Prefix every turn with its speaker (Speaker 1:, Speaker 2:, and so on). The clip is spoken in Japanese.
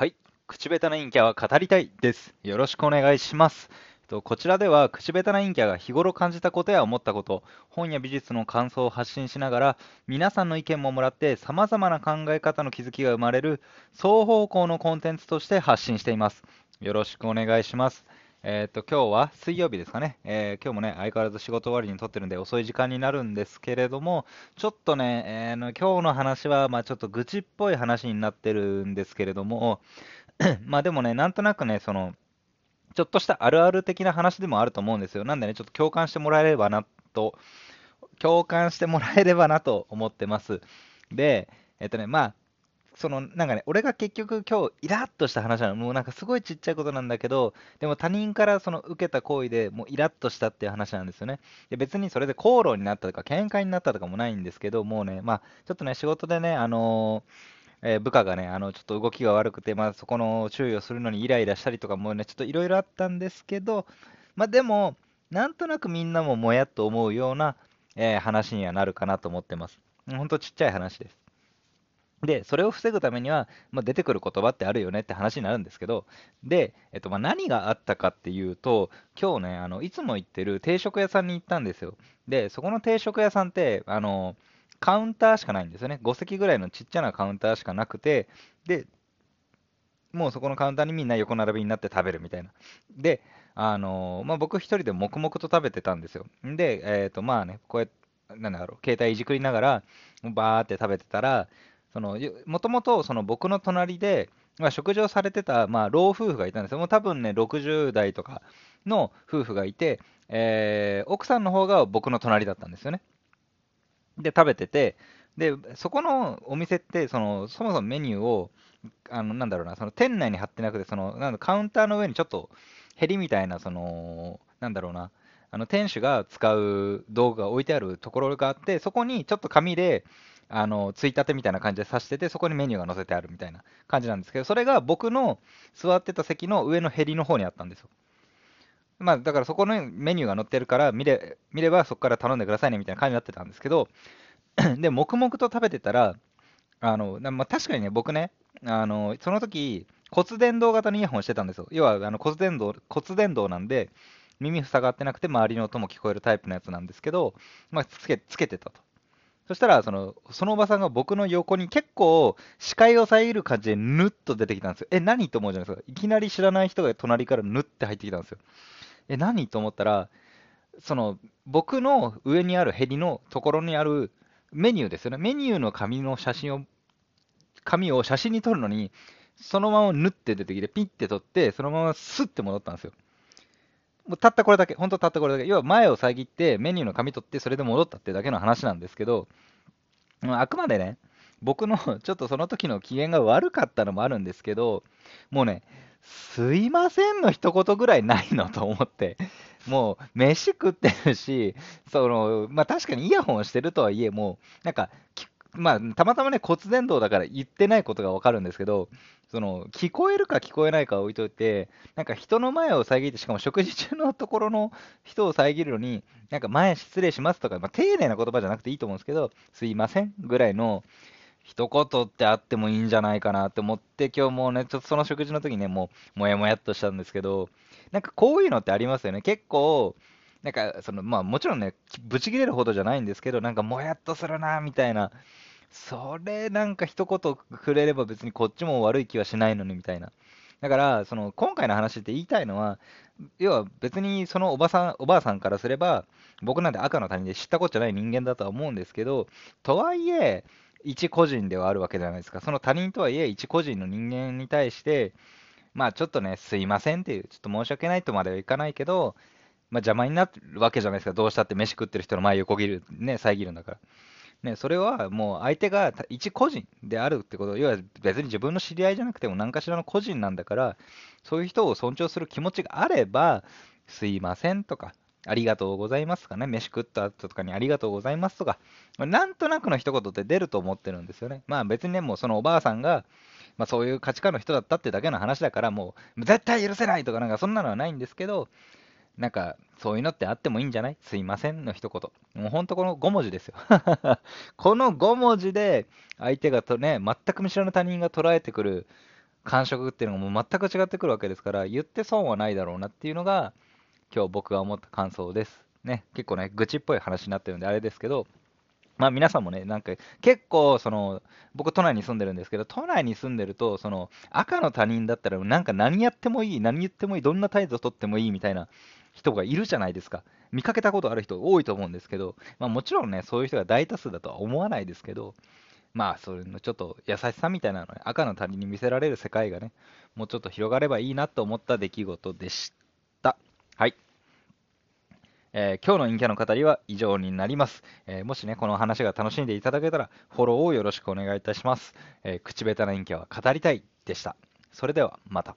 Speaker 1: はい。口下手な陰キャは語りたいです。よろしくお願いします。とこちらでは、口下手な陰キャが日頃感じたことや思ったこと、本や美術の感想を発信しながら、皆さんの意見ももらって、様々な考え方の気づきが生まれる、双方向のコンテンツとして発信しています。よろしくお願いします。えっと、今日は水曜日ですかね。えー今日もね、相変わらず仕事終わりに撮ってるんで遅い時間になるんですけれども、ちょっとね、えーの今日の話は、まあちょっと愚痴っぽい話になってるんですけれども、まあでもね、なんとなくね、その、ちょっとしたあるある的な話でもあると思うんですよ。なんでね、ちょっと共感してもらえればなと、共感してもらえればなと思ってます。で、えっとね、まあ、その、なんかね、俺が結局今日イラッとした話なの。もうなんかすごいちっちゃいことなんだけど、でも他人からその受けた行為でもうイラッとしたっていう話なんですよね。で、別にそれで口論になったとか喧嘩になったとかもないんですけど、もうね、まあ、ちょっとね、仕事でね、あのーえー部下がね、あの、ちょっと動きが悪くて、まあ、そこの注意をするのにイライラしたりとかもね、ちょっといろいろあったんですけど、まあ、でも、なんとなくみんなももやっと思うような、えー話にはなるかなと思ってます。ほんとちっちゃい話です。で、それを防ぐためには、まあ、出てくる言葉ってあるよねって話になるんですけど、で、えっと、まあ、何があったかっていうと、今日ね、あの、いつも行ってる定食屋さんに行ったんですよ。で、そこの定食屋さんって、あの、カウンターしかないんですよね。5席ぐらいのちっちゃなカウンターしかなくて、で、もうそこのカウンターにみんな横並びになって食べるみたいな。で、あのまあ、僕一人で黙々と食べてたんですよ。で、えっと、まあね、こうやって、なんだろう、携帯いじくりながら、バーって食べてたら、もともとその僕の隣で、まあ、食事をされてた、まあ、老夫婦がいたんですよ。もう多分ね、60代とかの夫婦がいて、えー奥さんの方が僕の隣だったんですよね。で、食べてて、で、そこのお店って、その、そもそもメニューを、あの、なんだろうな、その店内に貼ってなくて、その、なんカウンターの上にちょっと、ヘリみたいな、その、なんだろうな、あの、店主が使う道具が置いてあるところがあって、そこにちょっと紙で、あの、ついたてみたいな感じで刺してて、そこにメニューが載せてあるみたいな感じなんですけど、それが僕の座ってた席の上のヘリの方にあったんですよ。まあ、だからそこのメニューが載ってるから見れ、見ればそこから頼んでくださいねみたいな感じになってたんですけど、で、黙々と食べてたら、あの、まあ、確かにね、僕ね、あの、その時、骨伝導型のイヤホンしてたんですよ。要は、あの骨伝導、骨伝導なんで、耳塞がってなくて周りの音も聞こえるタイプのやつなんですけど、まあ、つけ、つけてたと。そしたら、その、そのおばさんが僕の横に結構視界を遮る感じでぬっと出てきたんですよ。え、何と思うじゃないですか。いきなり知らない人が隣からぬって入ってきたんですよ。え、何と思ったら、その、僕の上にあるヘリのところにあるメニューですよね。メニューの紙の写真を、紙を写真に撮るのに、そのままぬって出てきて、ピッて撮って、そのままスッて戻ったんですよ。もうたったこれだけ、本当たったこれだけ。要は前を遮って、メニューの紙取って、それで戻ったってだけの話なんですけど、あくまでね、僕の ちょっとその時の機嫌が悪かったのもあるんですけど、もうね、すいませんの一言ぐらいないのと思って、もう飯食ってるし、その、まあ確かにイヤホンしてるとはいえ、もう、なんか、まあ、たまたまね、骨伝導だから言ってないことがわかるんですけど、その、聞こえるか聞こえないかは置いといて、なんか人の前を遮って、しかも食事中のところの人を遮るのに、なんか前失礼しますとか、まあ、丁寧な言葉じゃなくていいと思うんですけど、すいませんぐらいの一言ってあってもいいんじゃないかなって思って、今日もね、ちょっとその食事の時ね、もう、もやもやっとしたんですけど、なんかこういうのってありますよね。結構、なんか、その、まあもちろんね、ぶち切れるほどじゃないんですけど、なんかもやっとするな、みたいな。それなんか一言くれれば別にこっちも悪い気はしないのに、みたいな。だから、その、今回の話って言いたいのは、要は別にそのおばさん、おばあさんからすれば、僕なんて赤の他人で知ったことじゃない人間だとは思うんですけど、とはいえ、一個人ではあるわけじゃないですか。その他人とはいえ、一個人の人間に対して、まあちょっとね、すいませんっていう、ちょっと申し訳ないとまではいかないけど、まあ邪魔になるわけじゃないですか。どうしたって飯食ってる人の前横切る、ね、遮るんだから。ね、それはもう相手が一個人であるってこと、要は別に自分の知り合いじゃなくても何かしらの個人なんだから、そういう人を尊重する気持ちがあれば、すいませんとか、ありがとうございますとかね、飯食った後とかにありがとうございますとか、なんとなくの一言って出ると思ってるんですよね。まあ別にね、もうそのおばあさんが、まあそういう価値観の人だったってだけの話だから、もう絶対許せないとかなんかそんなのはないんですけど、なんかそういうのってあってもいいんじゃない？すいませんの一言。もうほんとこの5文字ですよ。この5文字で相手がとね、全く見知らぬ他人が捉えてくる感触っていうのがもう全く違ってくるわけですから、言って損はないだろうなっていうのが、今日僕が思った感想です。ね、結構ね、愚痴っぽい話になってるんであれですけど、まあ皆さんもね、なんか結構、その、僕都内に住んでるんですけど、都内に住んでると、その、赤の他人だったら、なんか何やってもいい、何言ってもいい、どんな態度取ってもいいみたいな人がいるじゃないですか。見かけたことある人多いと思うんですけど、まあもちろんね、そういう人が大多数だとは思わないですけど、まあ、それのちょっと優しさみたいなのね、赤の他人に見せられる世界がね、もうちょっと広がればいいなと思った出来事でした。はい。えー、今日の陰キャの語りは以上になります、えー、もしね、この話が楽しんでいただけたら、フォローをよろしくお願いいたします。えー、口下手な陰キャは語りたいでした。それでは、また。